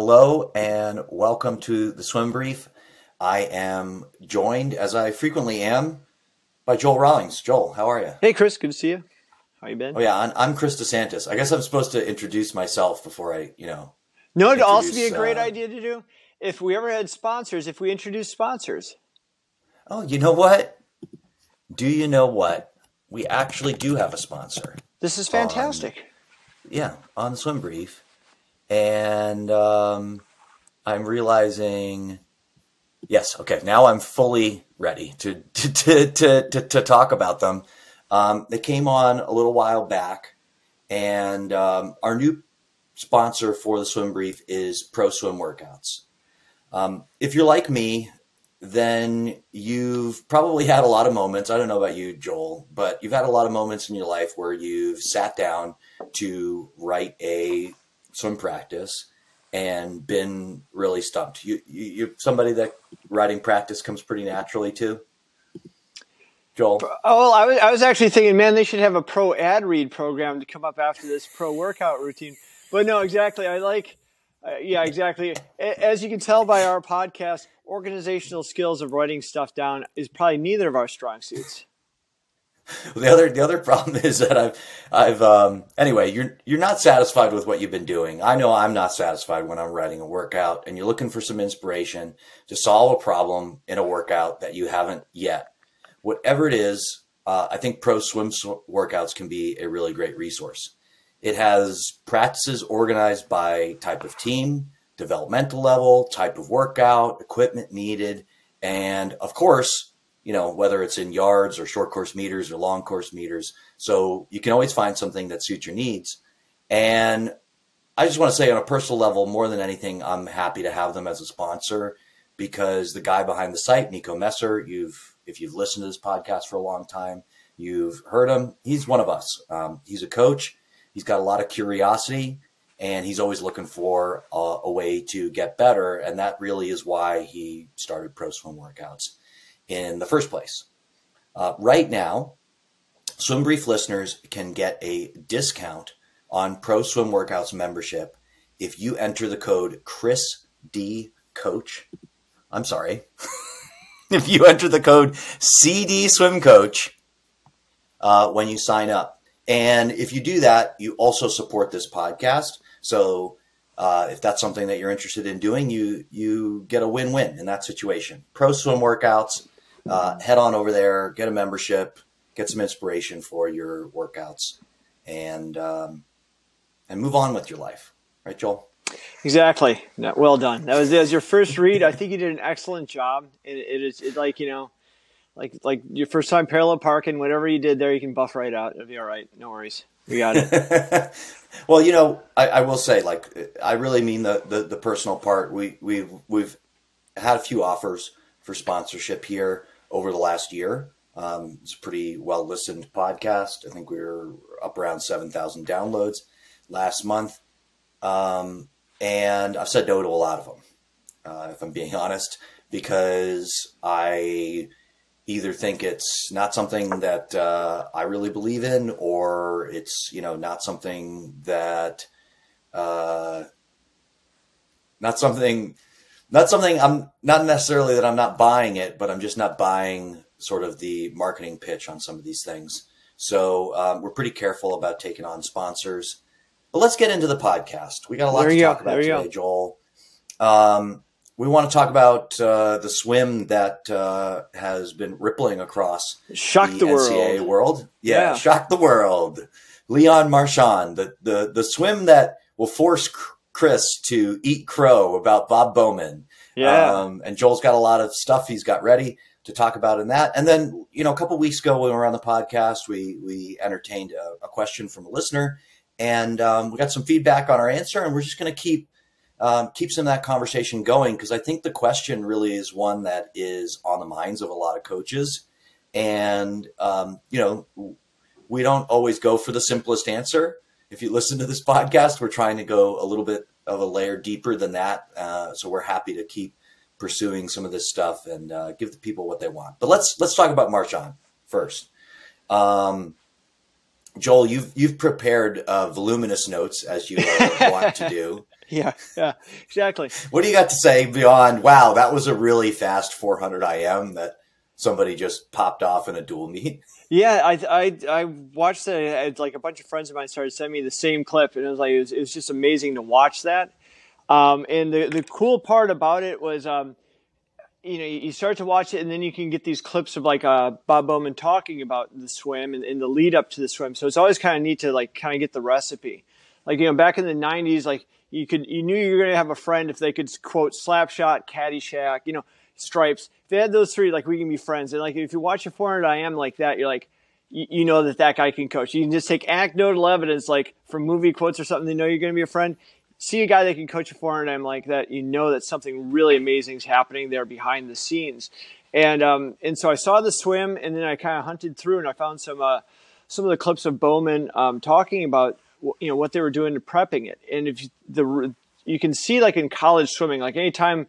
Hello and welcome to the Swim Brief. I am joined, as I frequently am, by Joel Rawlings. Joel, how are you? Hey, Chris. Good to see you. How you been? Oh yeah, I'm, Chris DeSantis. I guess I'm supposed to introduce myself before I, you know. No, it'd also be a great uh, idea to do if we ever had sponsors. If we introduced sponsors. Oh, you know what? Do you know what? We actually do have a sponsor. This is fantastic. Yeah, on the Swim Brief, and um, I'm realizing. Yes, okay. Now I'm fully ready to to to to, to, to talk about them. Um, they came on a little while back, and um, our new sponsor for the Swim Brief is Pro Swim Workouts. Um, if you're like me, then you've probably had a lot of moments. I don't know about you, Joel, but you've had a lot of moments in your life where you've sat down to write a swim practice and been really stumped. You, you, you're somebody that writing practice comes pretty naturally to. Joel, Oh, I was, I was actually thinking, man, they should have a pro ad read program to come up after this pro workout routine. But no, exactly. I like, uh, yeah, exactly. As you can tell by our podcast, organizational skills of writing stuff down is probably neither of our strong suits. The other the other problem is that I've I've um, anyway you're you're not satisfied with what you've been doing. I know I'm not satisfied when I'm writing a workout, and you're looking for some inspiration to solve a problem in a workout that you haven't yet. Whatever it is, uh, I think Pro Swim s- workouts can be a really great resource. It has practices organized by type of team, developmental level, type of workout, equipment needed, and of course, you know, whether it's in yards or short course meters or long course meters. So you can always find something that suits your needs. And I just want to say on a personal level, more than anything, I'm happy to have them as a sponsor because the guy behind the site, Nico Messer, you've if you've listened to this podcast for a long time, you've heard him. He's one of us. Um, he's a coach. He's got a lot of curiosity, and he's always looking for a, a way to get better. And that really is why he started Pro Swim Workouts in the first place. Uh, right now, Swim Brief listeners can get a discount on Pro Swim Workouts membership if you enter the code Chris D Coach. I'm sorry. if you enter the code CD Swim Coach uh, when you sign up. And if you do that, you also support this podcast. So uh, if that's something that you're interested in doing, you you get a win-win in that situation. Pro swim workouts, uh, head on over there, get a membership, get some inspiration for your workouts, and um, and move on with your life. Right, Joel? Exactly. No, well done. That was, that was your first read. I think you did an excellent job. It, it is it, like you know, like like your first time parallel parking. Whatever you did there, you can buff right out. It'll be all right. No worries. We got it. well, you know, I, I will say, like, I really mean the, the, the personal part. We we've we've had a few offers for sponsorship here over the last year. Um, it's a pretty well listened podcast. I think we were up around seven thousand downloads last month, um, and I've said no to a lot of them. Uh, if I'm being honest, because I either think it's not something that uh, I really believe in, or it's you know not something that uh, not something not something I'm not necessarily that I'm not buying it, but I'm just not buying sort of the marketing pitch on some of these things. So um, we're pretty careful about taking on sponsors. But let's get into the podcast. We got a lot There to you go. talk about There today. Joel. Um, we want to talk about uh, the swim that uh, has been rippling across Shock the, NCAA world. world. Yeah, Yeah. shock the world. Leon Marchand, the, the, the swim that will force Chris to eat crow about Bob Bowman. Yeah. Um, and Joel's got a lot of stuff he's got ready to talk about in that. And then, you know, a couple weeks ago when we were on the podcast, we, we entertained a, a question from a listener and um, we got some feedback on our answer and we're just going to keep um, keep some of that conversation going because I think the question really is one that is on the minds of a lot of coaches. And, um, you know, we don't always go for the simplest answer. If you listen to this podcast, we're trying to go a little bit of a layer deeper than that. Uh, so we're happy to keep pursuing some of this stuff and uh, give the people what they want. But let's let's talk about Marchand first. Um, Joel, you've you've prepared uh, voluminous notes as you want to do. Yeah, yeah, exactly. What do you got to say beyond? Wow, that was a really fast 400 IM that somebody just popped off in a dual meet. Yeah, I I, I watched that. like a bunch of friends of mine started sending me the same clip, and it was like it was, it was just amazing to watch that. Um, and the the cool part about it was, um, you know, you start to watch it, and then you can get these clips of like uh, Bob Bowman talking about the swim and, and the lead up to the swim. So it's always kind of neat to like kind of get the recipe. Like you know, back in the '90s, like you could you knew you were going to have a friend if they could quote Slapshot, Caddyshack, you know, Stripes If they had those three, like we can be friends. And like if you watch a 400 IM like that, you're like, you, you, know that that guy can coach. You can just take anecdotal evidence, like from movie quotes or something. They know you're going to be a friend. See a guy that can coach a 400 IM like that. You know that something really amazing is happening there behind the scenes. And um, and so I saw the swim, and then I kind of hunted through, and I found some uh, some of the clips of Bowman um, talking about you know what they were doing to prepping it. And if you, the you can see like in college swimming, like anytime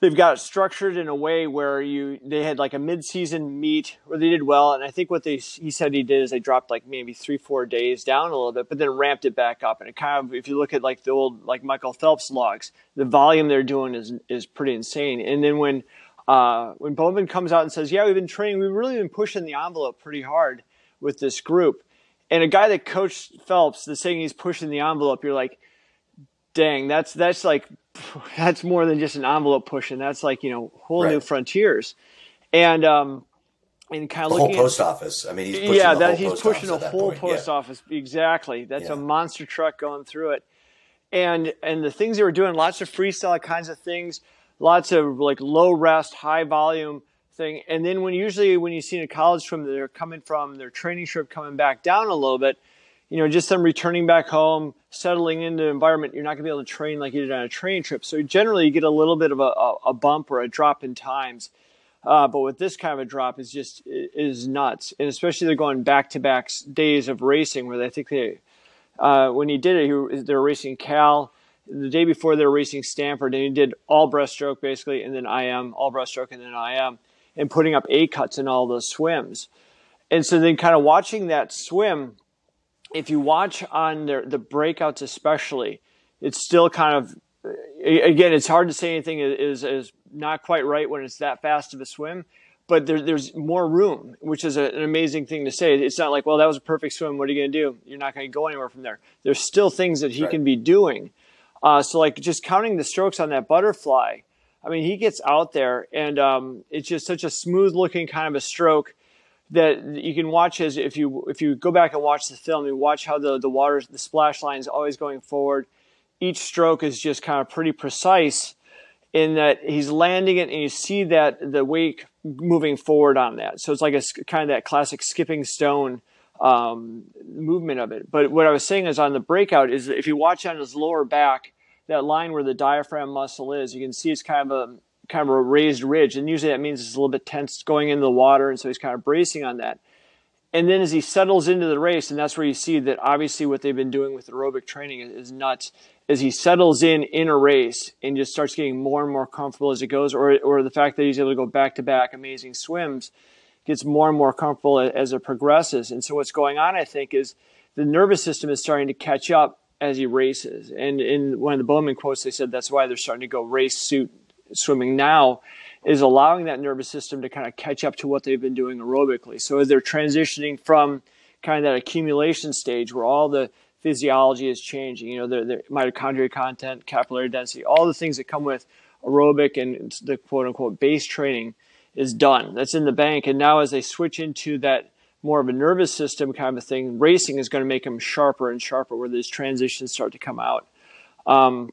they've got it structured in a way where you they had like a mid-season meet where they did well and i think what they he said he did is they dropped like maybe three four days down a little bit but then ramped it back up. And it kind of if you look at like the old like michael phelps logs the volume they're doing is is pretty insane. And then when uh, when bowman comes out and says yeah we've been training we've really been pushing the envelope pretty hard with this group and a guy that coached phelps is saying he's pushing the envelope you're like dang that's that's like that's more than just an envelope pushing. That's like you know whole right. new frontiers, and um, and kind of the whole post at, office. I mean, he's pushing yeah, that he's pushing a whole point. post yeah. office exactly. That's yeah. a monster truck going through it, and and the things they were doing, lots of freestyle kinds of things, lots of like low rest, high volume thing, and then when usually when you see in a college swim, they're coming from their training trip coming back down a little bit you know, just them returning back home, settling into the environment, you're not going to be able to train like you did on a training trip. So generally, you get a little bit of a, a, bump or a drop in times. Uh, but with this kind of a drop, is just is nuts, and especially they're going back to back days of racing where they think they, uh, when he did it, he, they were racing Cal. The day before they were racing Stanford, and he did all breaststroke basically, and then IM, all breaststroke, and then IM, and putting up A cuts in all those swims. And so then, kind of watching that swim if you watch on the, the breakouts, especially, it's still kind of again, it's hard to say anything is is not quite right when it's that fast of a swim. But there, there's more room, which is a, an amazing thing to say. It's not like, well, that was a perfect swim. What are you going to do? You're not going to go anywhere from there. There's still things that he right. can be doing. Uh, so, like just counting the strokes on that butterfly, I mean, he gets out there, and um, it's just such a smooth looking kind of a stroke that you can watch as if you if you go back and watch the film, you watch how the the water the splash line is always going forward. Each stroke is just kind of pretty precise in that he's landing it, and you see that the wake moving forward on that. So it's like a kind of that classic skipping stone um, movement of it. But what I was saying is on the breakout is if you watch on his lower back, that line where the diaphragm muscle is, you can see it's kind of a kind of a raised ridge, and usually that means it's a little bit tense going into the water, and so he's kind of bracing on that. And then as he settles into the race, and that's where you see that obviously what they've been doing with aerobic training is nuts. As he settles in in a race and just starts getting more and more comfortable as it goes, or or the fact that he's able to go back to back amazing swims, gets more and more comfortable as it progresses. And so what's going on, I think, is the nervous system is starting to catch up as he races. And in one of the Bowman quotes, they said that's why they're starting to go race suit swimming now is allowing that nervous system to kind of catch up to what they've been doing aerobically. So as they're transitioning from kind of that accumulation stage where all the physiology is changing, you know, the, the mitochondria content, capillary density, all the things that come with aerobic and the quote unquote base training is done. That's in the bank. And now as they switch into that more of a nervous system kind of thing, racing is going to make them sharper and sharper where these transitions start to come out. Um,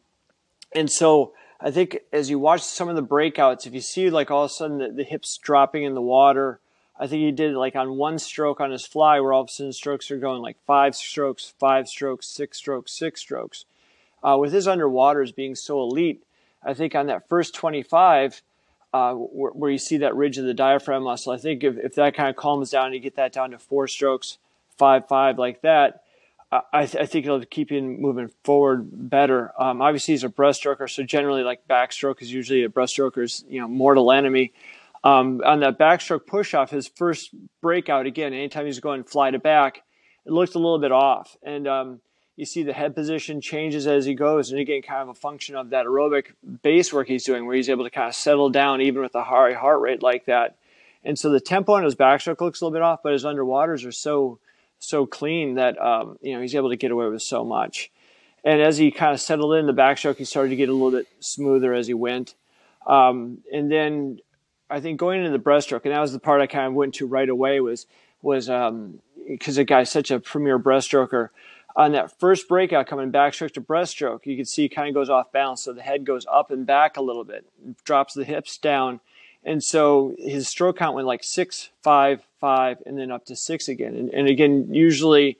and so I think as you watch some of the breakouts, if you see like all of a sudden the, the hips dropping in the water, I think he did like on one stroke on his fly, where all of a sudden strokes are going like five strokes, five strokes, six strokes, six strokes. Uh, with his underwaters being so elite, I think on that first 25, uh, where, where, you see that ridge of the diaphragm muscle, I think if, if that kind of calms down, you get that down to four strokes, five, five, like that, I, th- I, think it'll keep you moving forward better. Um, obviously, he's a breaststroker, so generally, like backstroke is usually a breaststroker's you know mortal enemy. Um, on that backstroke push off, his first breakout again, anytime he's going fly to back, it looked a little bit off, and um, you see the head position changes as he goes, and again, kind of a function of that aerobic base work he's doing, where he's able to kind of settle down even with a high heart rate like that. And so the tempo on his backstroke looks a little bit off, but his underwaters are so so clean that um, you know he's able to get away with so much. And as he kind of settled in the backstroke, he started to get a little bit smoother as he went. Um, and then I think going into the breaststroke, and that was the part I kind of went to right away was was because um, the guy's such a premier breaststroker on that first breakout coming backstroke to breaststroke, you can see kind of goes off balance. So the head goes up and back a little bit, drops the hips down. And so his stroke count went like six, five, five, and then up to six again. And, and again, usually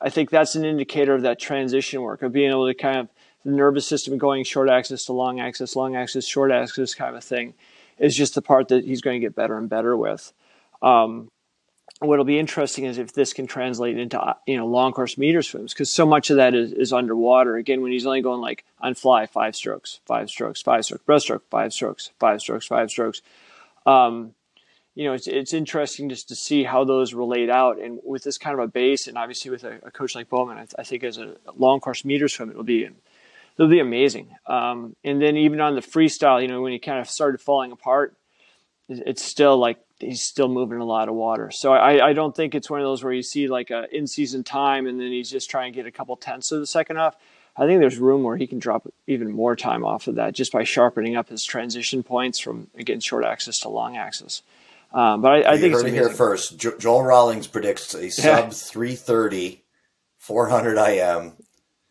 I think that's an indicator of that transition work of being able to kind of the nervous system going short axis to long axis, long axis, short axis kind of thing is just the part that he's going to get better and better with. Um, what'll be interesting is if this can translate into you know long course meter swims because so much of that is, is underwater again when he's only going like on fly five strokes five strokes five strokes breaststroke five strokes five strokes five strokes um, you know it's, it's interesting just to see how those relate out and with this kind of a base and obviously with a, a coach like bowman I, I, think as a long course meter swim it'll be it'll be amazing um, and then even on the freestyle you know when he kind of started falling apart it's still like he's still moving a lot of water. So I, I don't think it's one of those where you see like a in season time and then he's just trying to get a couple tenths of the second off. I think there's room where he can drop even more time off of that just by sharpening up his transition points from again short axis to long axis. Um, but I, I think heard it here first. Jo- Joel Rawlings predicts a sub 330, 400 IM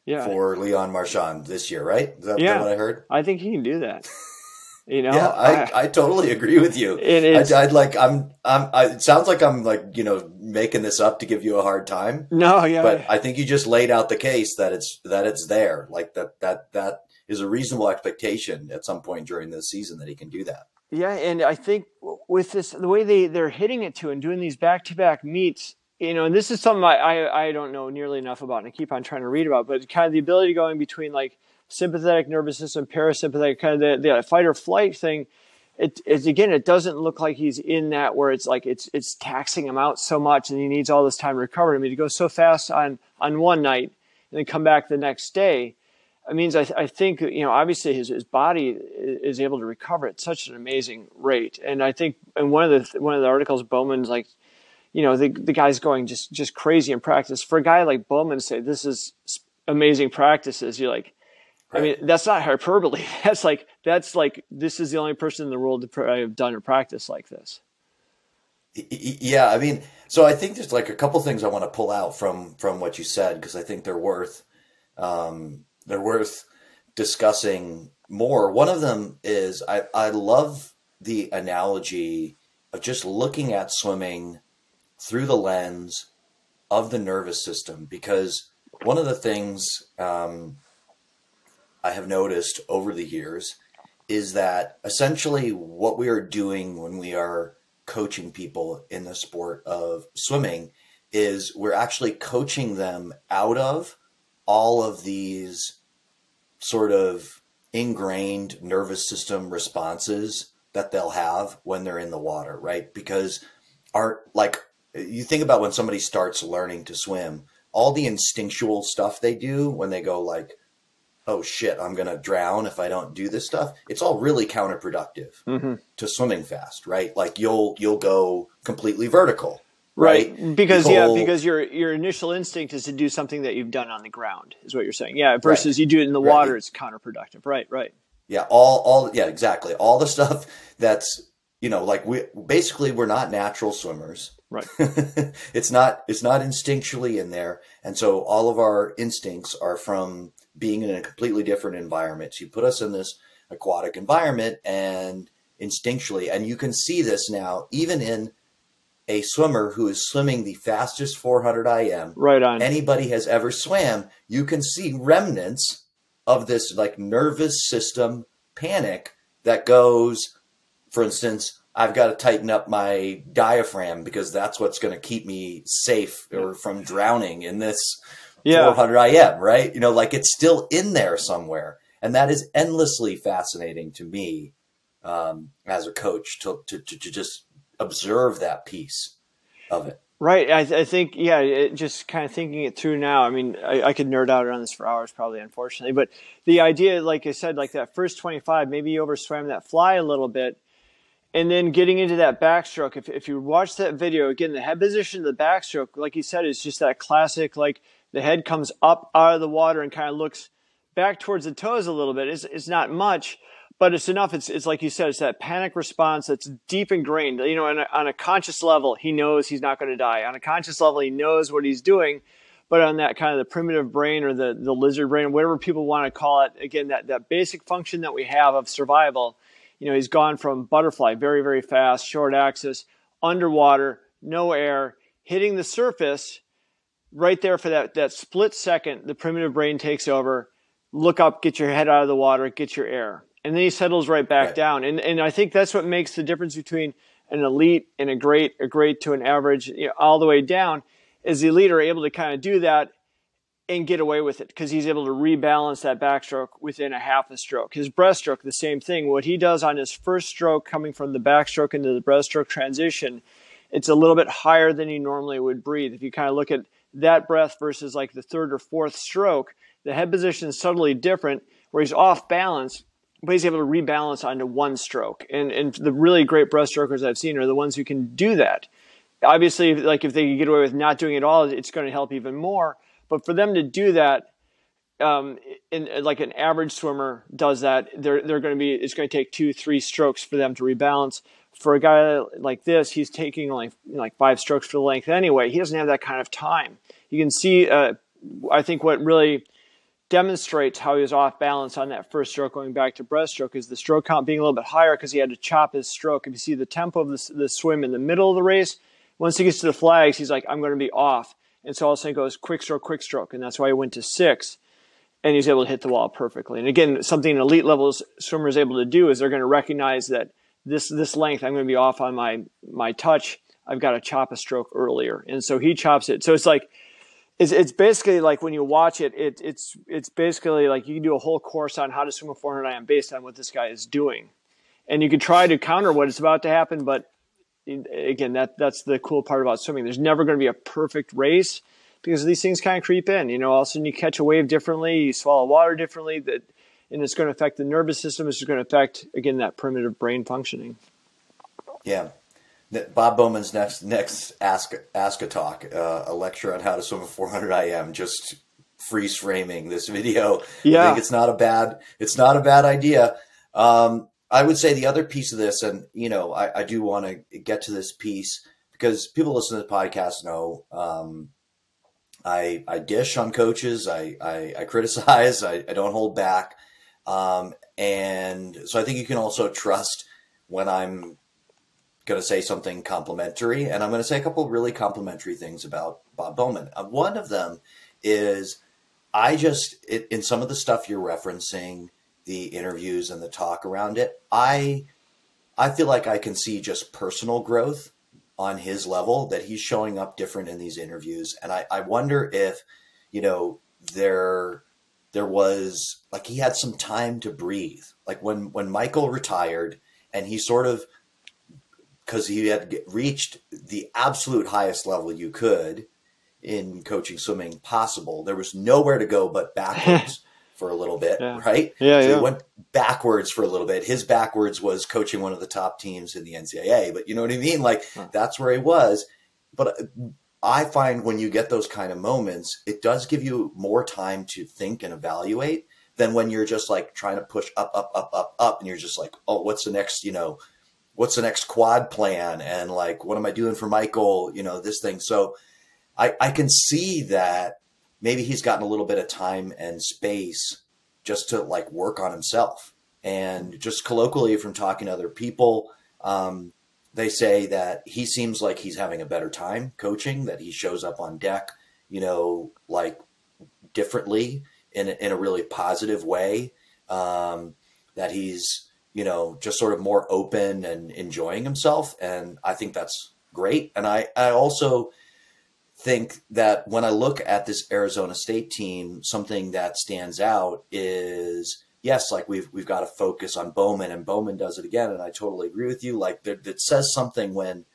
yeah. for Leon Marchand this year, right? Is that, yeah. That what I heard? I think he can do that. You know, yeah, I, I, totally agree with you. It is. I, would like, I'm, I'm, I, it sounds like I'm like, you know, making this up to give you a hard time. No, yeah. But I think you just laid out the case that it's, that it's there. Like that, that, that is a reasonable expectation at some point during this season that he can do that. Yeah. And I think with this, the way they, they're hitting it to and doing these back to back meets, you know, and this is something I, I, I don't know nearly enough about and I keep on trying to read about, but kind of the ability going between like, sympathetic nervous system, parasympathetic, kind of the, the fight or flight thing. It, it's again, it doesn't look like he's in that where it's like it's it's taxing him out so much, and he needs all this time to recover. I mean, to go so fast on on one night and then come back the next day, it means I, th- I think you know obviously his his body is able to recover at such an amazing rate, and I think in one of the one of the articles, Bowman's like, you know, the the guy's going just just crazy in practice. For a guy like Bowman say this is amazing practices, you're like, I mean, that's not hyperbole. That's like that's like this is the only person in the world to have done a practice like this. Yeah, I mean, so I think there's like a couple things I want to pull out from from what you said because I think they're worth um, they're worth discussing more. One of them is I I love the analogy of just looking at swimming through the lens of the nervous system because one of the things um, I have noticed over the years is that essentially what we are doing when we are coaching people in the sport of swimming is we're actually coaching them out of all of these sort of ingrained nervous system responses that they'll have when they're in the water, right? Because our like you think about when somebody starts learning to swim, all the instinctual stuff they do when they go like oh shit, I'm going to drown if I don't do this stuff. It's all really counterproductive mm-hmm. to swimming fast, right? Like you'll you'll go completely vertical. Right. right. Because yeah, because your your initial instinct is to do something that you've done on the ground, is what you're saying. Yeah, versus right. you do it in the water, right. it's counterproductive. Right, right. Yeah, all all yeah, exactly. All the stuff that's you know, like we basically we're not natural swimmers. Right. it's not it's not instinctually in there. And so all of our instincts are from being in a completely different environment. So you put us in this aquatic environment and instinctually, and you can see this now even in a swimmer who is swimming the fastest 400 IM right on anybody has ever swam, you can see remnants of this like nervous system panic that goes, for instance, I've got to tighten up my diaphragm because that's what's going to keep me safe or from drowning in this yeah. 400 IM, right? You know, like it's still in there somewhere. And that is endlessly fascinating to me um, as a coach to, to, to, to just observe that piece of it. Right. I, I think, yeah, it, just kind of thinking it through now. I mean, I, I, could nerd out on this for hours, probably, unfortunately. But the idea, like I said, like that first 25, maybe you overswam that fly a little bit. And then getting into that backstroke. If, if you watch that video, again, the head position of the backstroke, like you said, is just that classic, like the head comes up out of the water and kind of looks back towards the toes a little bit. It's, it's not much but it's enough. It's, it's like you said, it's that panic response that's deep ingrained. You know, on a, on a conscious level, he knows he's not going to die. On a conscious level, he knows what he's doing. But on that kind of the primitive brain or the, the lizard brain, whatever people want to call it, again, that, that basic function that we have of survival, you know, he's gone from butterfly, very, very fast, short axis, underwater, no air, hitting the surface right there for that, that split second, the primitive brain takes over. Look up, get your head out of the water, get your air and then he settles right back right. down. And and I think that's what makes the difference between an elite and a great, a great to an average, you know, all the way down, is the elite are able to kind of do that and get away with it because he's able to rebalance that backstroke within a half a stroke. His breaststroke, the same thing. What he does on his first stroke, coming from the backstroke into the breaststroke transition, it's a little bit higher than he normally would breathe. If you kind of look at that breath versus like the third or fourth stroke, the head position is subtly different, where he's off balance but he's able to rebalance onto one stroke. And and the really great breaststrokers I've seen are the ones who can do that. Obviously, like if they can get away with not doing it all, it's going to help even more. But for them to do that, um, in, like an average swimmer does that, they're they're going to be. It's going to take two, three strokes for them to rebalance. For a guy like this, he's taking only like five strokes for the length anyway. He doesn't have that kind of time. You can see. Uh, I think what really demonstrates how he was off balance on that first stroke going back to breaststroke is the stroke count being a little bit higher because he had to chop his stroke. If you see the tempo of the, the swim in the middle of the race, once he gets to the flags, he's like, I'm going to be off. And so all of a sudden goes quick stroke, quick stroke. And that's why he went to six and he's able to hit the wall perfectly. And again, something an elite level swimmer is able to do is they're going to recognize that this, this length, I'm going to be off on my, my touch. I've got to chop a stroke earlier. And so he chops it. So it's like, it's, it's basically like when you watch it, it, it's it's basically like you can do a whole course on how to swim a 400 IM based on what this guy is doing, and you can try to counter what is about to happen. But again, that that's the cool part about swimming. There's never going to be a perfect race because these things kind of creep in. You know, all of a sudden you catch a wave differently, you swallow water differently, that and it's going to affect the nervous system. It's going to affect again that primitive brain functioning. Yeah, Bob Bowman's next next ask ASCA talk, uh, a lecture on how to swim a 400 IM. Just freeze framing this video. Yeah. I think it's not a bad it's not a bad idea. Um, I would say the other piece of this, and you know, I, I do want to get to this piece because people listen to the podcast know um, I I dish on coaches. I I, I criticize. I, I, don't hold back. Um, and so I think you can also trust when I'm going to say something complimentary, and I'm going to say a couple really complimentary things about Bob Bowman. Uh, one of them is I just it, in some of the stuff you're referencing, the interviews and the talk around it, I I feel like I can see just personal growth on his level that he's showing up different in these interviews, and I, I wonder if you know there there was like he had some time to breathe, like when when Michael retired and he sort of because he had reached the absolute highest level you could in coaching swimming possible. There was nowhere to go but backwards for a little bit, yeah. right? Yeah, so yeah. he went backwards for a little bit. His backwards was coaching one of the top teams in the NCAA, but you know what I mean? Like huh. that's where he was. But uh, I find when you get those kind of moments, it does give you more time to think and evaluate than when you're just like trying to push up, up, up, up, up, and you're just like, oh, what's the next, you know, what's the next quad plan and like what am I doing for Michael, you know, this thing. So I, I can see that maybe he's gotten a little bit of time and space just to like work on himself. And just colloquially from talking to other people, um, they say that he seems like he's having a better time coaching, that he shows up on deck, you know, like differently in a, in a really positive way. Um, that he's you know, just sort of more open and enjoying himself. And I think that's great. And I, I also think that when I look at this Arizona State team, something that stands out is yes, like we've we've got to focus on Bowman, and Bowman does it again. And I totally agree with you. Like that says something when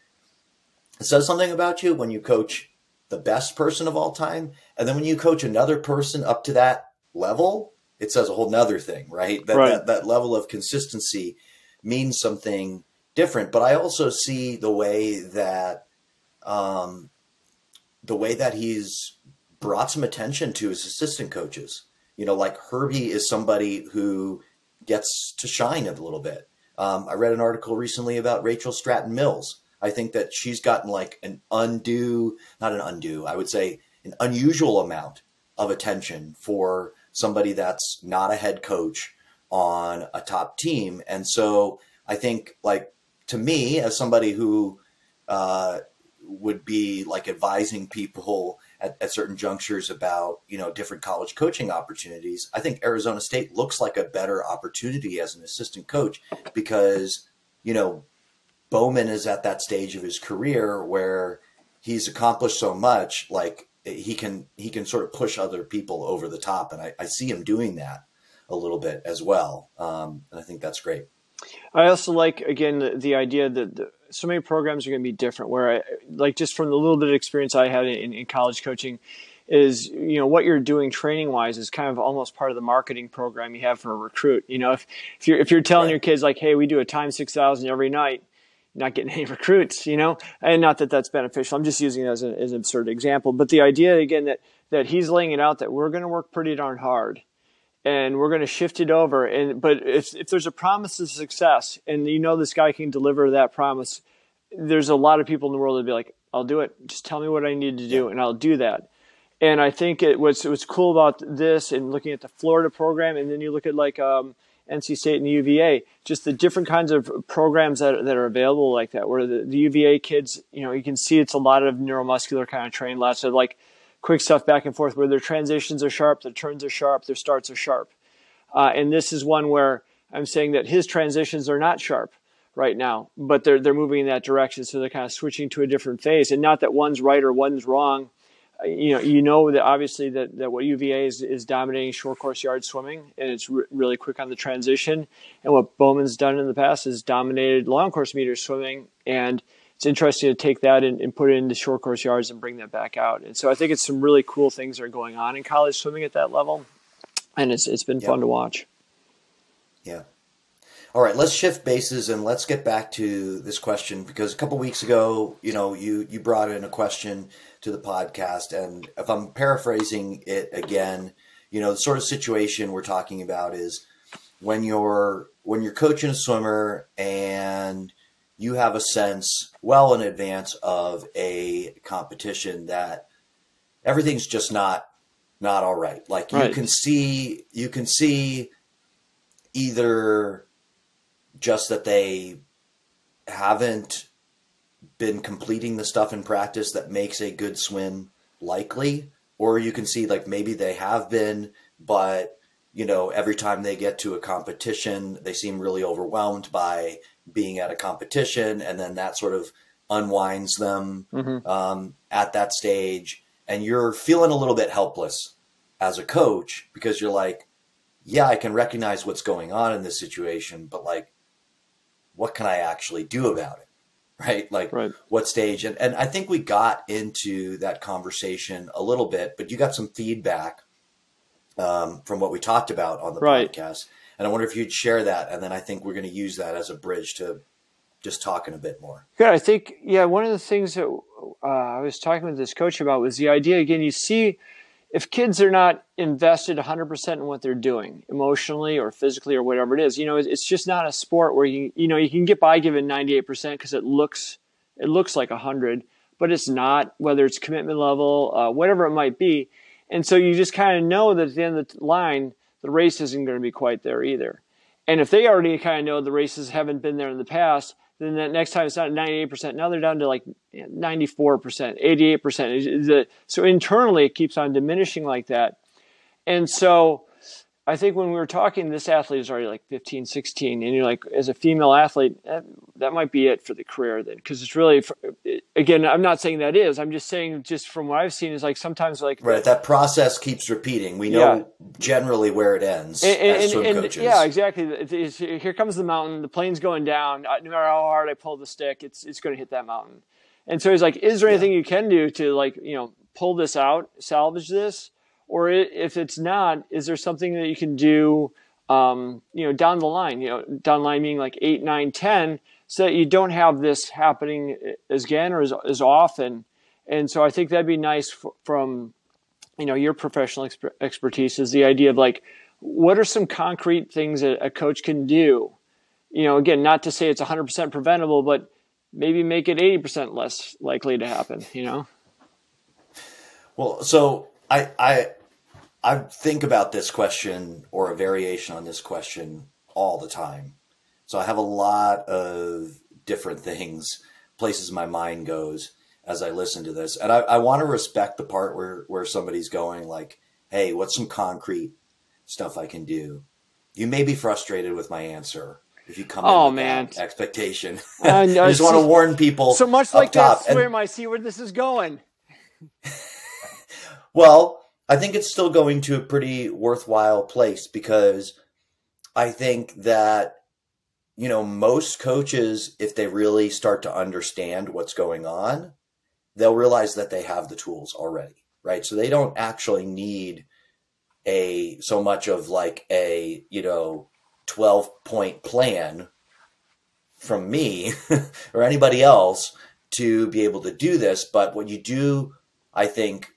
it says something about you when you coach the best person of all time. And then when you coach another person up to that level, it says a whole nother thing, right? That, Right. that, that level of consistency means something different. But I also see the way that, um, the way that he's brought some attention to his assistant coaches. You know, like Herbie is somebody who gets to shine a little bit. Um, I read an article recently about Rachel Stratton Mills. I think that she's gotten like an undue, not an undue, I would say an unusual amount of attention for somebody that's not a head coach on a top team. And so I think, like, to me, as somebody who uh, would be like advising people at, at certain junctures about you know different college coaching opportunities i think arizona state looks like a better opportunity as an assistant coach because you know bowman is at that stage of his career where he's accomplished so much like he can he can sort of push other people over the top and i, I see him doing that a little bit as well um, and i think that's great I also like again the, the idea that the, so many programs are going to be different. Where I like just from the little bit of experience I had in, in college coaching, is you know what you're doing training wise is kind of almost part of the marketing program you have for a recruit. You know if if you're if you're telling Right. your kids like, hey, we do a time six thousand every night, not getting any recruits. You know, and not that that's beneficial. I'm just using it as, a, as an absurd example. But the idea again that that he's laying it out that we're going to work pretty darn hard and we're going to shift it over and but if if there's a promise of success and you know this guy can deliver that promise there's a lot of people in the world that be like I'll do it just tell me what I need to do and I'll do that and I think it what's what's cool about this and looking at the Florida program and then you look at like um, NC State and UVA just the different kinds of programs that that are available like that where the, the UVA kids you know you can see it's a lot of neuromuscular kind of training lots of like quick stuff back and forth where their transitions are sharp, their turns are sharp, their starts are sharp. Uh, and this is one where I'm saying that his transitions are not sharp right now, but they're they're moving in that direction. So they're kind of switching to a different phase. And not that one's right or one's wrong. You know, you know that obviously that, that what UVA is, is dominating short course yard swimming, and it's re- really quick on the transition. And what Bowman's done in the past is dominated long course meter swimming, and it's interesting to take that and, and put it into short course yards and bring that back out. And so I think it's some really cool things that are going on in college swimming at that level, and it's it's been fun to watch. Yeah. All right, let's shift bases and let's get back to this question because a couple weeks ago, you know, you you brought in a question to the podcast, and if I'm paraphrasing it again, you know, the sort of situation we're talking about is when you're when you're coaching a swimmer and you have a sense well in advance of a competition that everything's just not not all right. Like you can see you can see either just that they haven't been completing the stuff in practice that makes a good swim likely or you can see like maybe they have been but you know every time they get to a competition they seem really overwhelmed by being at a competition and then that sort of unwinds them Mhm. um, at that stage and you're feeling a little bit helpless as a coach because you're like yeah i can recognize what's going on in this situation but like what can i actually do about it right like Right. what stage and, and i think we got into that conversation a little bit but you got some feedback um, from what we talked about on the Right. podcast and i wonder if you'd share that and then i think we're going to use that as a bridge to just talking a bit more Good. I think yeah. One of the things that uh, I was talking with this coach about was the idea. Again, you see, if kids are not invested 100 percent in what they're doing, emotionally or physically or whatever it is, you know, it's- just not a sport where you you know you can get by giving 98 percent because it looks it looks like 100, but it's not. Whether it's commitment level, uh, whatever it might be, and so you just kind of know that at the end of the line, the race isn't going to be quite there either. And if they already kind of know the races haven't been there in the past, then that next time it's not 98%. Now they're down to like 94%, 88%. So internally, it keeps on diminishing like that. And so I think when we were talking, this athlete is already like 15, 16, and you're like, as a female athlete, that, that might be it for the career then. Because it's really, again, I'm not saying that is. I'm just saying, just from what I've seen, is like sometimes like right that process keeps repeating we know Yeah. generally where it ends and, as and, swim and- coaches yeah, exactly. It is- here comes the mountain. The plane's going down. Uh, No matter how hard I pull the stick, it's it's going to hit that mountain. And so he's like, is there anything you can do to like, you know, pull this out, salvage this? Or if it's not, is there something that you can do, um, you know, down the line, you know, down the line meaning like eight, nine, 10, so that you don't have this happening again or as, as often. And so I think that'd be nice f- from, you know, your professional exp- expertise is the idea of like, what are some concrete things that a coach can do? You know, again, not to say it's 100% preventable, but maybe make it 80% less likely to happen, you know? Well, so I, I, I think about this question or a variation on this question all the time. So I have a lot of different things, places my mind goes as I listen to this. And I, I want to respect the part where, where somebody's going like, Hey, what's some concrete stuff I can do? You may be frustrated with my answer if you come oh, man. expectation. I, know, I just want to warn people. So much like top. that swim, and, I see where this is going. well, I think it's still going to a pretty worthwhile place because I think that you know most coaches if they really start to understand what's going on, they'll realize that they have the tools already, right? So they don't actually need a so much of like a, you know, 12 point plan from me or anybody else to be able to do this. But what you do, I think,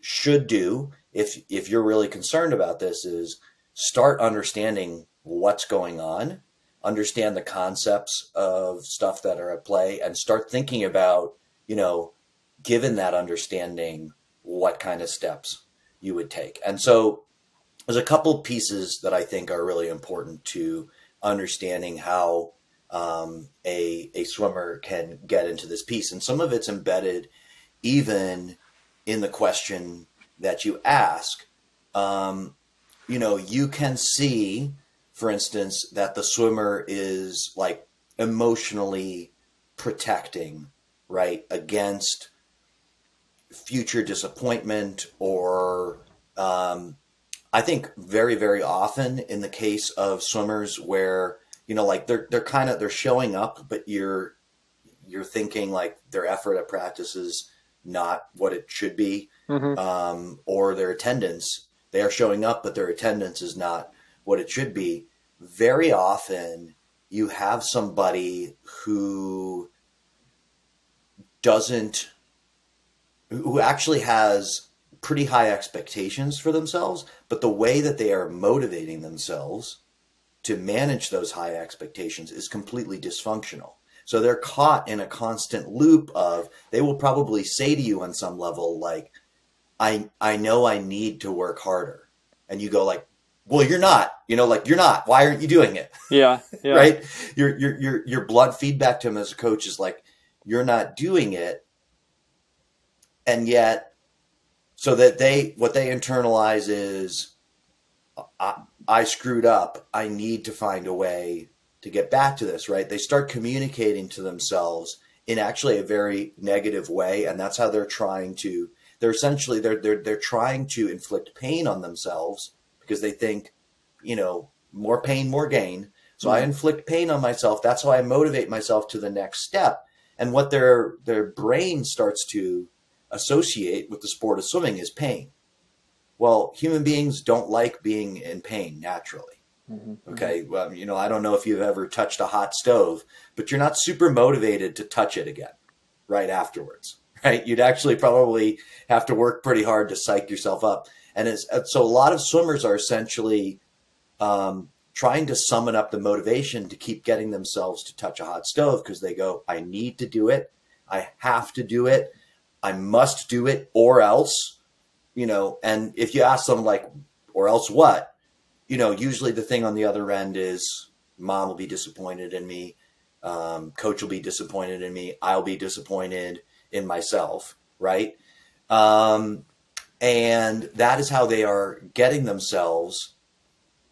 should do if if you're really concerned about this is start understanding what's going on, understand the concepts of stuff that are at play, and start thinking about, you know, given that understanding, what kind of steps you would take. And so there's a couple pieces that I think are really important to understanding how um, a a swimmer can get into this piece, and some of it's embedded even in the question that you ask. Um, you know, you can see, for instance, that the swimmer is like emotionally protecting, right, against future disappointment or um, I think very, very often in the case of swimmers where, you know, like they're, they're kind of, they're showing up, but you're, you're thinking like their effort at practice is not what it should be. Mm-hmm. Um, or their attendance, they are showing up, but their attendance is not what it should be. Very often you have somebody who doesn't, who actually has pretty high expectations for themselves, but the way that they are motivating themselves to manage those high expectations is completely dysfunctional. So they're caught in a constant loop of they will probably say to you on some level like I I know I need to work harder. And you go like, "Well, you're not." You know, like you're not. Why aren't you doing it? Yeah. yeah. right? Your your your your blunt feedback to him as a coach is like, "You're not doing it." And yet so that they what they internalize is I, I, screwed up i need to find a way to get back to this right they start communicating to themselves in actually a very negative way and that's how they're trying to they're essentially they're they're, they're trying to inflict pain on themselves because they think you know more pain more gain so mm-hmm. i inflict pain on myself that's how i motivate myself to the next step and what their their brain starts to associate with the sport of swimming is pain. Well, human beings don't like being in pain naturally. Mm-hmm. Okay. Well, you know, I don't know if you've ever touched a hot stove, but you're not super motivated to touch it again right afterwards, right? You'd actually probably have to work pretty hard to psych yourself up. And uh, so a lot of swimmers are essentially um, trying to summon up the motivation to keep getting themselves to touch a hot stove because they go, I need to do it. I have to do it. I must do it or else, you know, and if you ask them like, or else what, you know, usually the thing on the other end is mom will be disappointed in me. Um, coach will be disappointed in me. I'll be disappointed in myself. Right. Um, and that is how they are getting themselves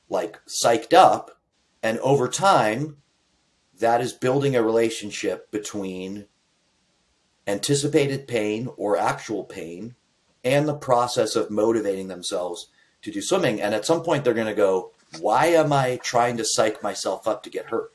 like psyched up. And over time, that is building a relationship between anticipated pain or actual pain and the process of motivating themselves to do swimming. And at some point, they're going to go, Why am I trying to psych myself up to get hurt?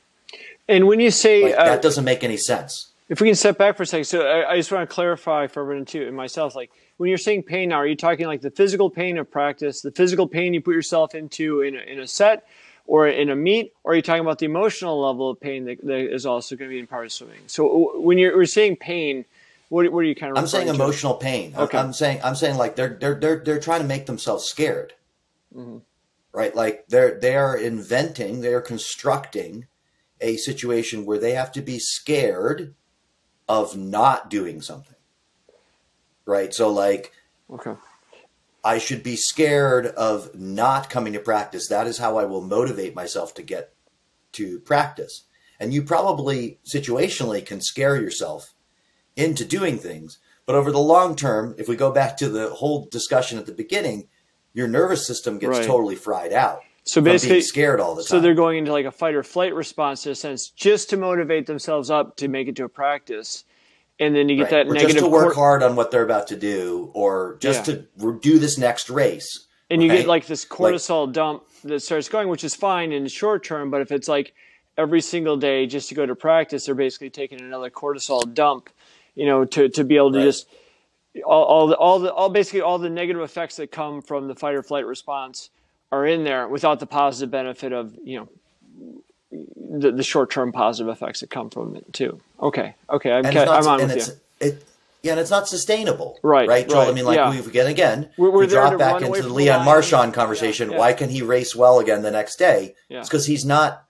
And when you say like, uh, that doesn't make any sense. If we can step back for a second, so I, I just want to clarify for everyone too and myself, like when you're saying pain now, are you talking like the physical pain of practice, the physical pain you put yourself into in a, in a set or in a meet, or are you talking about the emotional level of pain that, that is also going to be in part of swimming? So when you're, we're saying pain, what, what are you kind of? I'm saying emotional pain. Okay. I'm saying I'm saying like they're they're they're they're trying to make themselves scared, mm-hmm. right? Like they're they are inventing, they are constructing a situation where they have to be scared of not doing something, right? So like, okay, I should be scared of not coming to practice. That is how I will motivate myself to get to practice. And you probably situationally can scare yourself into doing things. But over the long term, if we go back to the whole discussion at the beginning, your nervous system gets right. totally fried out. So basically, scared all the time. So they're going into like a fight or flight response in a sense, just to motivate themselves up to make it to a practice, and then you get right. that or negative. Just to work cor- hard on what they're about to do, or just yeah. to do this next race. And right? you get like this cortisol like, dump that starts going, which is fine in the short term. But if it's like every single day just to go to practice, they're basically taking another cortisol dump you know, to, to be able to right. just all, all the all the all basically all the negative effects that come from the fight or flight response are in there without the positive benefit of you know the, the short term positive effects that come from it too. Okay, okay, I'm, not, I'm on with you. It, yeah, and it's not sustainable, right? Right, Joel. Right, I mean, like yeah. we again, again, we're, we're we drop back into the Leon Marchand conversation. Yeah, yeah. Why can he race well again the next day? It's because he's not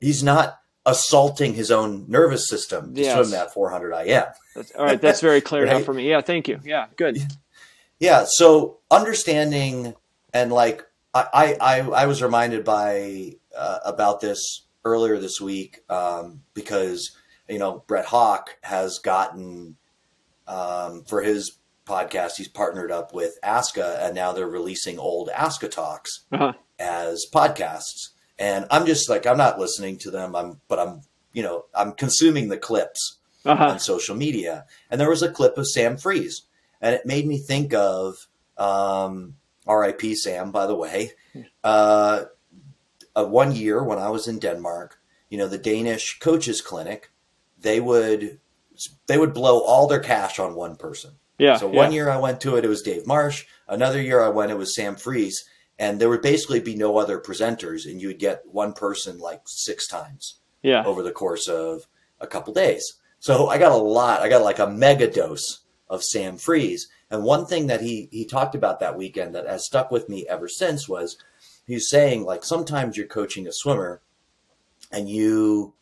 he's not assaulting his own nervous system to yes. swim that 400 IM. That's, all right, that's very clear right? now for me. Yeah, thank you. Yeah, good. Yeah, so understanding and like I I I was reminded by uh, about this earlier this week um, because you know Brett Hawke has gotten um, for his podcast he's partnered up with ASCA and now they're releasing old ASCA talks uh-huh. as podcasts and I'm just like I'm not listening to them. I'm but I'm you know I'm consuming the clips uh-huh. on social media. And there was a clip of Sam Freas, and it made me think of um, R.I.P. Sam, by the way. Uh, uh, one year when I was in Denmark, you know, the Danish coaches clinic, they would they would blow all their cash on one person. Yeah. So one yeah. year I went to it, it was Dave Marsh. Another year I went, it was Sam Freas and there would basically be no other presenters, and you would get one person like six times. Yeah. Over the course of a couple days, so I got a lot. I got like a mega dose of Sam Freas, and one thing that he he talked about that weekend that has stuck with me ever since was he's saying like sometimes you're coaching a swimmer, and you,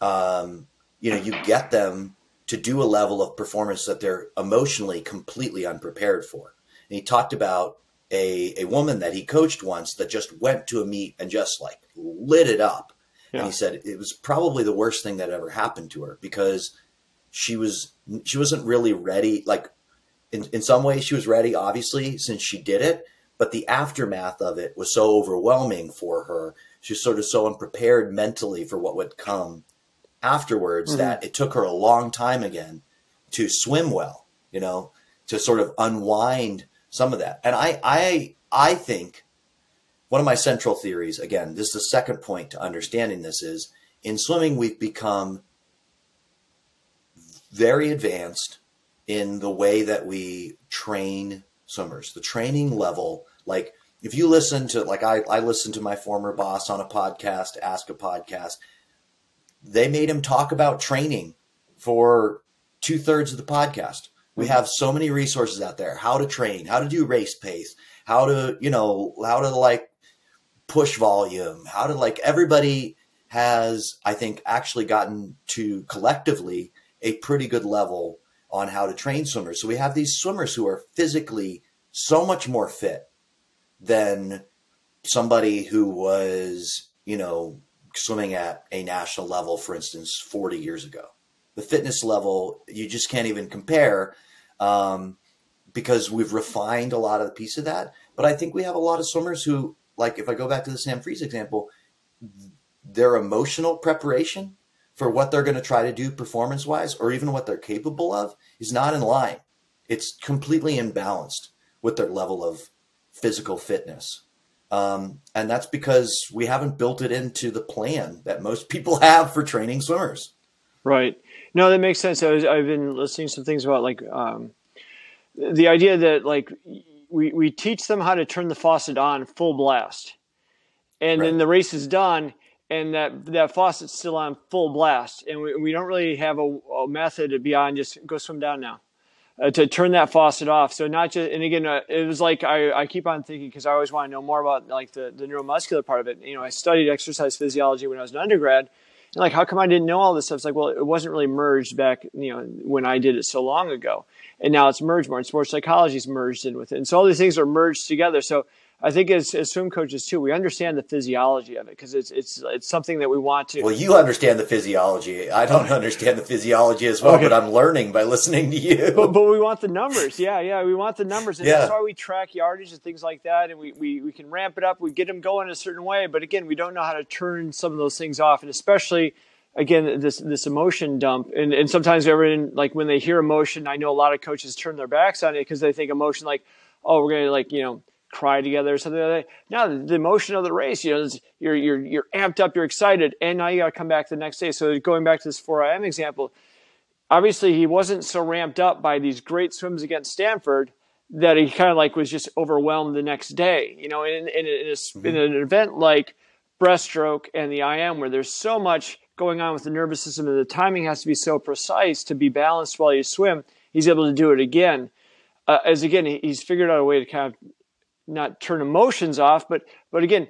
um, you know, you get them to do a level of performance that they're emotionally completely unprepared for. And he talked about a, a woman that he coached once that just went to a meet and just like lit it up. Yeah. And he said it was probably the worst thing that ever happened to her because she was she wasn't really ready. Like in, in some ways she was ready, obviously, since she did it, but the aftermath of it was so overwhelming for her. She was sort of so unprepared mentally for what would come afterwards mm-hmm. that it took her a long time again to swim well, you know, to sort of unwind some of that. And I, I, I think one of my central theories, again, this is the second point to understanding this is in swimming, we've become very advanced in the way that we train swimmers. The training level, like if you listen to, like I, I listened to my former boss on a podcast, ASCA Podcast, they made him talk about training for two thirds of the podcast. We mm-hmm. have so many resources out there. How to train, how to do race pace, how to, you know, how to like push volume, how to like everybody has, I think, actually gotten to collectively a pretty good level on how to train swimmers. So we have these swimmers who are physically so much more fit than somebody who was, you know, swimming at a national level, for instance, 40 years ago the fitness level you just can't even compare um, because we've refined a lot of the piece of that. But I think we have a lot of swimmers who, like, if I go back to the Sam Freas example, their emotional preparation for what they're going to try to do performance wise, or even what they're capable of, is not in line. It's completely imbalanced with their level of physical fitness. Um, and that's because we haven't built it into the plan that most people have for training swimmers. Right. No, that makes sense. I was, I've been listening to some things about like um, the idea that like we, we teach them how to turn the faucet on full blast, and right. then the race is done, and that that faucet's still on full blast, and we, we don't really have a, a method beyond just go swim down now. Uh, to turn that faucet off. So not just, and again, uh, it was like I, I keep on thinking because I always want to know more about like the, the neuromuscular part of it. You know, I studied exercise physiology when I was an undergrad, and like, how come I didn't know all this stuff? It's like, well, it wasn't really merged back, you know, when I did it so long ago. And now it's merged more. And sports psychology is merged in with it. And so all these things are merged together. So I think as, as swim coaches too, we understand the physiology of it because it's it's it's something that we want to. Well, you understand the physiology. I don't understand the physiology as well, okay. but I'm learning by listening to you. But, but we want the numbers. Yeah, yeah, we want the numbers, and yeah. that's why we track yardage and things like that, and we, we we can ramp it up. We get them going a certain way, but again, we don't know how to turn some of those things off, and especially again this this emotion dump and and sometimes everyone like when they hear emotion i know a lot of coaches turn their backs on it because they think emotion like oh we're gonna like you know cry together or something like that. Now the emotion of the race, you know, you're you're you're amped up, you're excited, and now you got to come back the next day. So going back to this 4IM example, obviously he wasn't so ramped up by these great swims against Stanford that he kind of like was just overwhelmed the next day. You know, in in, in, a, mm-hmm. in an event like breaststroke and the IM where there's so much going on with the nervous system and the timing has to be so precise to be balanced while you swim, he's able to do it again. Uh, as again, he's figured out a way to kind of not turn emotions off, but but again,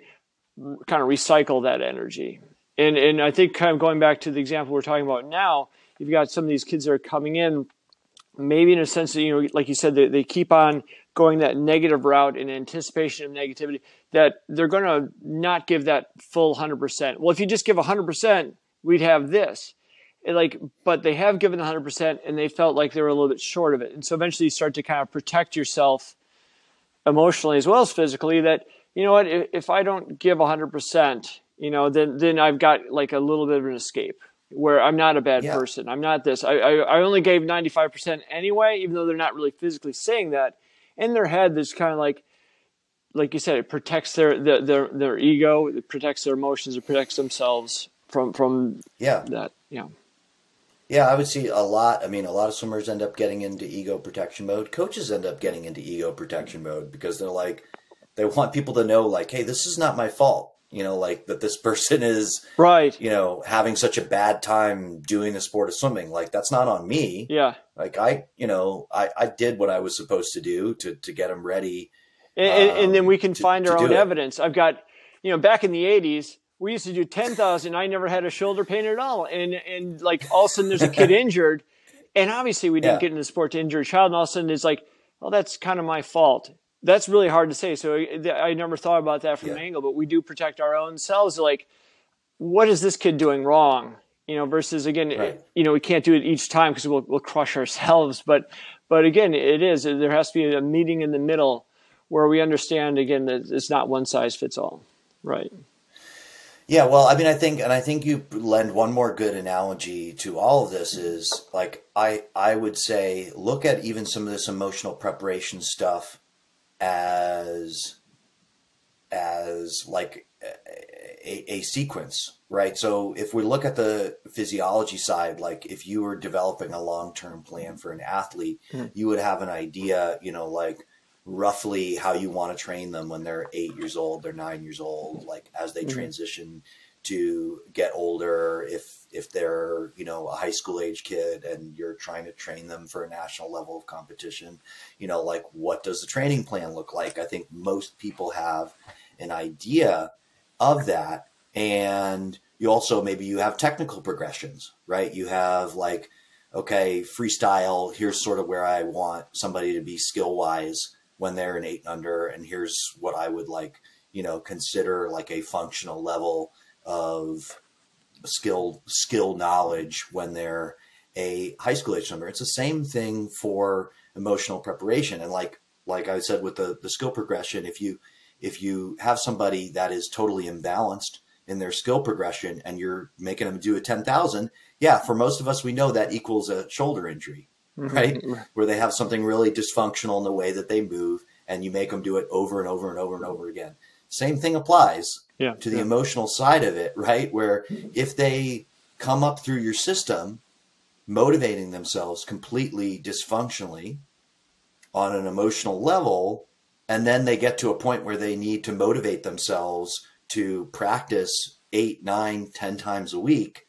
kind of recycle that energy. And and I think kind of going back to the example we're talking about now, you've got some of these kids that are coming in, maybe in a sense that you know, like you said, they, they keep on going that negative route in anticipation of negativity. That they're going to not give that full hundred percent. Well, if you just give hundred percent, we'd have this. And like, but they have given 100% and they felt like they were a little bit short of it. And so eventually you start to kind of protect yourself emotionally as well as physically that you know what if, if i don't give 100% you know then then i've got like a little bit of an escape where i'm not a bad yeah. person. I'm not this. I, I, I only gave 95% anyway even though they're not really physically saying that. In their head there's kind of like like you said it protects their their their, their ego it protects their emotions it protects themselves from from yeah. that. Yeah yeah, I would see a lot. I mean, a lot of swimmers end up getting into ego protection mode. Coaches end up getting into ego protection mode because they're like, they want people to know, like, hey, this is not my fault. You know, like that this person is right. You know, having such a bad time doing the sport of swimming. Like that's not on me. Yeah. Like I, you know, I, I did what I was supposed to do to to get them ready. And, um, and then we can to, find our own evidence. I've got, you know, back in the '80s, we used to do 10,000. I never had a shoulder pain at all. And, and like all of a sudden there's a kid injured. And obviously we didn't yeah. get into the sport to injure a child. And all of a sudden it's like, well, that's kind of my fault. That's really hard to say. So I never thought about that from yeah. an angle, but we do protect our own selves. Like, what is this kid doing wrong? You know, versus again, right. you know, we can't do it each time because we'll, we'll crush ourselves. But, but again, it is, there has to be a meeting in the middle where we understand again that it's not one size fits all. Right. Yeah, well, I mean, I think, and I think you lend one more good analogy to all of this is like I I would say look at even some of this emotional preparation stuff as as like a, a, sequence, right? So if we look at the physiology side, like if you were developing a long term plan for an athlete, mm-hmm. you would have an idea, you know, like roughly how you want to train them when they're eight years old, they're nine years old, like as they mm-hmm. transition to get older if if they're you know a high school age kid and you're trying to train them for a national level of competition you know like what does the training plan look like i think most people have an idea of that and you also maybe you have technical progressions right you have like okay freestyle here's sort of where i want somebody to be skill wise when they're an eight and under, and here's what I would like, you know, consider like a functional level of skill skill knowledge when they're a high school age number. It's the same thing for emotional preparation, and like like I said with the the skill progression, if you if you have somebody that is totally imbalanced in their skill progression and you're making them do a 10,000, yeah, for most of us, we know that equals a shoulder injury. Right? Where they have something really dysfunctional in the way that they move, and you make them do it over and over and over and over again. Same thing applies yeah, to the yeah. emotional side of it, right? Where if they come up through your system motivating themselves completely dysfunctionally on an emotional level and then they get to a point where they need to motivate themselves to practice eight nine ten times a week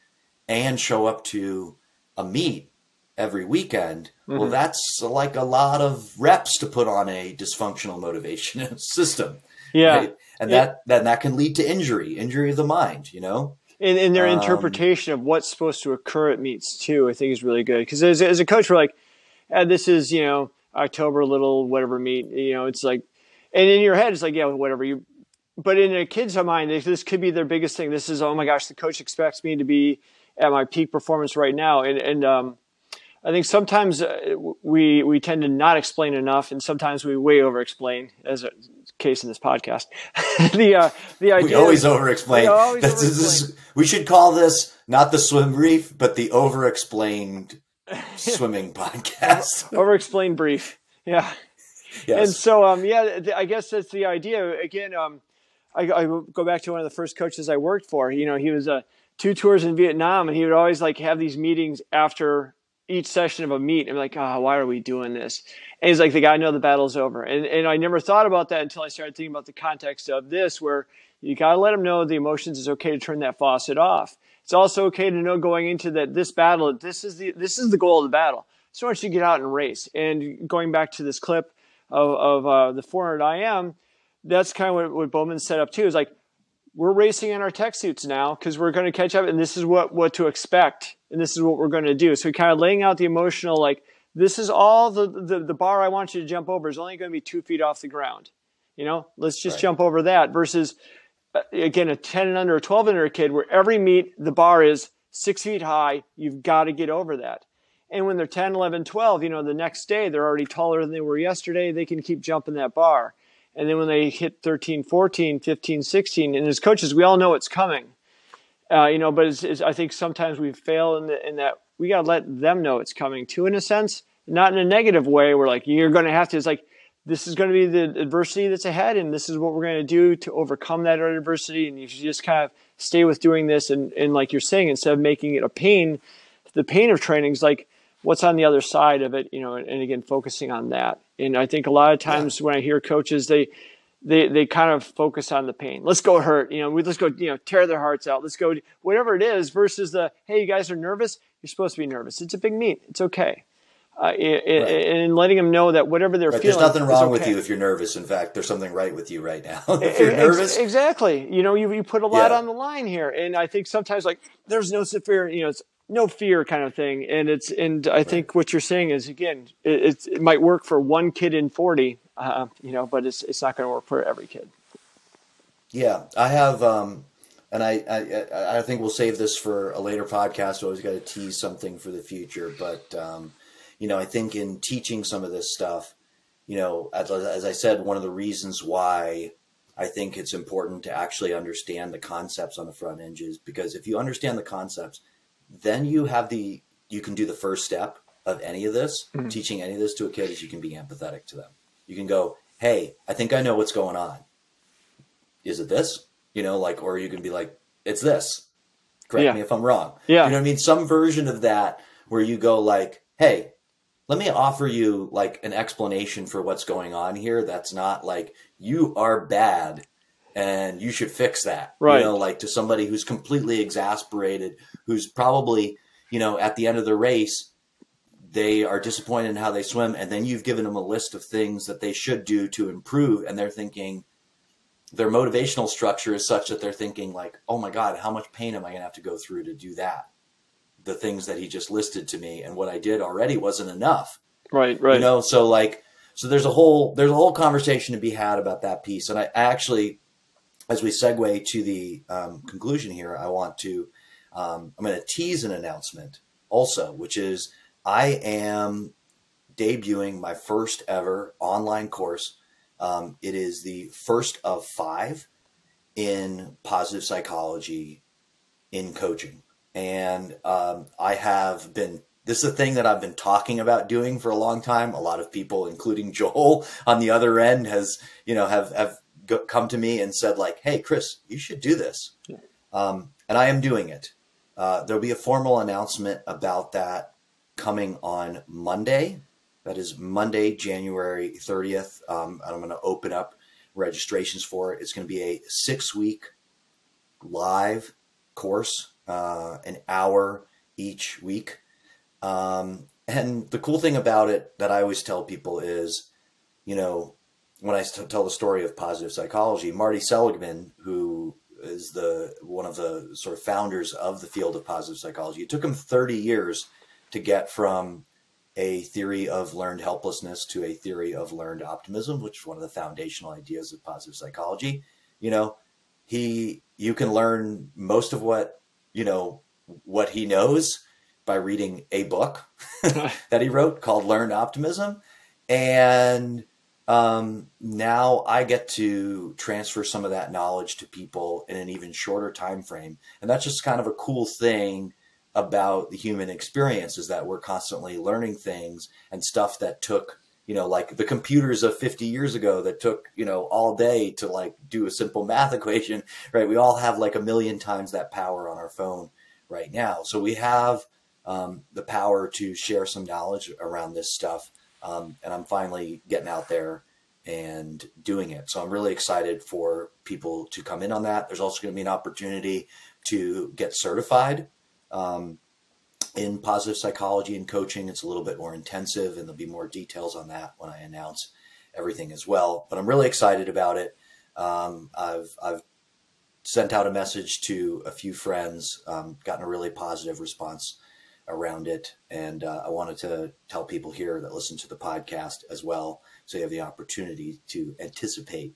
and show up to a meet every weekend mm-hmm. well that's like a lot of reps to put on a dysfunctional motivation system yeah right? and that then that can lead to injury injury of the mind you know and, and their um, interpretation of what's supposed to occur at meets too i think is really good because as, as a coach we're like uh, this is you know october little whatever meet you know it's like and in your head it's like yeah whatever you but in a kid's mind this could be their biggest thing this is oh my gosh the coach expects me to be at my peak performance right now and and um I think sometimes uh, we we tend to not explain enough, and sometimes we way over explain, as a case in this podcast. the uh, the idea we always over explain. We should call this not the swim brief, but the over explained swimming podcast. over explained brief, yeah. Yes. And so, um, yeah, I guess that's the idea. Again, um, I, I go back to one of the first coaches I worked for. You know, he was uh, two tours in Vietnam, and he would always like have these meetings after each session of a meet and like, oh, why are we doing this? And he's like, the guy know the battle's over. And and I never thought about that until I started thinking about the context of this, where you got to let them know the emotions is okay to turn that faucet off. It's also okay to know going into that this battle, this is the this is the goal of the battle. So once you get out and race. And going back to this clip of, of uh, the 400 IM, that's kind of what, what Bowman set up too. Is like we're racing in our tech suits now because we're going to catch up, and this is what what to expect and this is what we're going to do. So we're kind of laying out the emotional, like, this is all the, the, the bar I want you to jump over is only going to be two feet off the ground. You know, let's just right. jump over that versus, uh, again, a 10 and under, a 12 and under kid where every meet, the bar is six feet high. You've got to get over that. And when they're 10, 11, 12, you know, the next day they're already taller than they were yesterday. They can keep jumping that bar. And then when they hit 13, 14, 15, 16, and as coaches, we all know it's coming. Uh, you know, but it's, it's, I think sometimes we fail in, the, in that we got to let them know it's coming too, in a sense, not in a negative way. We're like, you're going to have to, it's like, this is going to be the adversity that's ahead, and this is what we're going to do to overcome that adversity. And you just kind of stay with doing this. And, and like you're saying, instead of making it a pain, the pain of training is like, what's on the other side of it, you know, and, and again, focusing on that. And I think a lot of times yeah. when I hear coaches, they, they they kind of focus on the pain. Let's go hurt, you know. We, let's go, you know, tear their hearts out. Let's go, whatever it is. Versus the, hey, you guys are nervous. You're supposed to be nervous. It's a big meet. It's okay. Uh, it, right. and letting them know that whatever they're right. feeling, there's nothing wrong okay. with you if you're nervous. In fact, there's something right with you right now. if you're nervous, exactly. You know, you, you put a lot yeah. on the line here, and I think sometimes like there's no fear. You know, it's no fear kind of thing, and it's and I right. think what you're saying is again, it, it might work for one kid in 40, uh, you know, but it's it's not going to work for every kid. Yeah, I have, um, and I, I, I think we'll save this for a later podcast. We always got to tease something for the future, but um, you know, I think in teaching some of this stuff, you know, as, as I said, one of the reasons why I think it's important to actually understand the concepts on the front end is because if you understand the concepts, then you have the you can do the first step of any of this, mm-hmm. teaching any of this to a kid is you can be empathetic to them. You can go, "Hey, I think I know what's going on is it this? You know, like, or you can be like, it's this. Correct yeah. me if I'm wrong. Yeah. You know what I mean? Some version of that where you go like, hey, let me offer you like an explanation for what's going on here. That's not like you are bad and you should fix that. Right. You know, like to somebody who's completely exasperated, who's probably, you know, at the end of the race, they are disappointed in how they swim, and then you've given them a list of things that they should do to improve, and they're thinking, their motivational structure is such that they're thinking like, oh my God, how much pain am I going to have to go through to do that? The things that he just listed to me and what I did already wasn't enough. Right, right. You know, so like, so there's a whole, there's a whole conversation to be had about that piece. And I actually, as we segue to the um, conclusion here, I want to, um, I'm going to tease an announcement also, which is I am debuting my first ever online course um, it is the first of five in positive psychology in coaching. And um, I have been, this is a thing that I've been talking about doing for a long time. A lot of people, including Joel on the other end, has, you know, have, have come to me and said, like, hey, Chris, you should do this. Um, and I am doing it. Uh, there'll be a formal announcement about that coming on Monday. That is Monday, January 30th. Um, I'm going to open up registrations for it. It's going to be a six week live course, uh, an hour each week. Um, and the cool thing about it that I always tell people is, you know, when I tell the story of positive psychology, Marty Seligman, who is the one of the sort of founders of the field of positive psychology, it took him 30 years to get from a theory of learned helplessness to a theory of learned optimism, which is one of the foundational ideas of positive psychology. You know, he you can learn most of what you know what he knows by reading a book that he wrote called Learned Optimism, and um, now I get to transfer some of that knowledge to people in an even shorter time frame, and that's just kind of a cool thing about the human experience is that we're constantly learning things and stuff that took you know like the computers of 50 years ago that took you know all day to like do a simple math equation right? We all have like a million times that power on our phone right now. So we have um, the power to share some knowledge around this stuff um, and i'm finally getting out there and doing it. So i'm really excited for people to come in on that. There's also going to be an opportunity to get certified um, in positive psychology and coaching, it's a little bit more intensive, and there'll be more details on that when I announce everything as well. But I'm really excited about it. Um, I've I've sent out a message to a few friends, um, gotten a really positive response around it, and uh, I wanted to tell people here that listen to the podcast as well, so you have the opportunity to anticipate.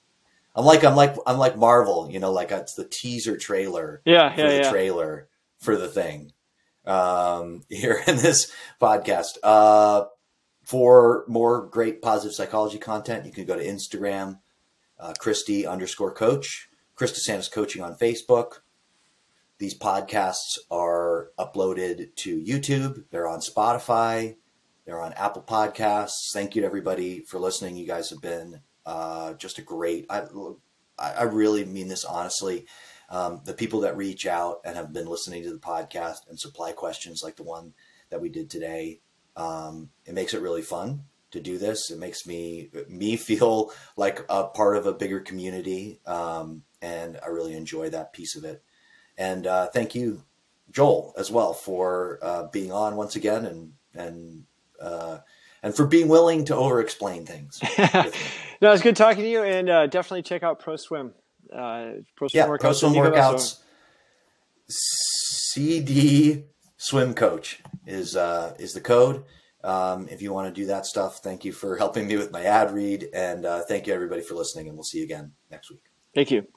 I'm like I'm like I'm like Marvel, you know, like it's the teaser trailer, yeah, for yeah, the yeah. trailer for the thing um, here in this podcast. Uh, for more great positive psychology content, you can go to Instagram, uh, Christy underscore coach, Chris DeSantis coaching on Facebook. These podcasts are uploaded to YouTube. They're on Spotify. They're on Apple Podcasts. Thank you to everybody for listening. You guys have been uh, just a great. I, I really mean this honestly. Um, the people that reach out and have been listening to the podcast and supply questions like the one that we did today, um, it makes it really fun to do this. It makes me me feel like a part of a bigger community, um, and I really enjoy that piece of it. And uh, thank you, Joel, as well for uh, being on once again and and uh, and for being willing to over explain things. no, it's good talking to you, and uh, definitely check out Pro Swim. Uh, Pro Swim yeah, workouts. Pro Swim You go there, workouts. CD Swim Coach is uh, is the code. Um, if you want to do that stuff, thank you for helping me with my ad read, and uh, thank you everybody for listening, and we'll see you again next week. Thank you.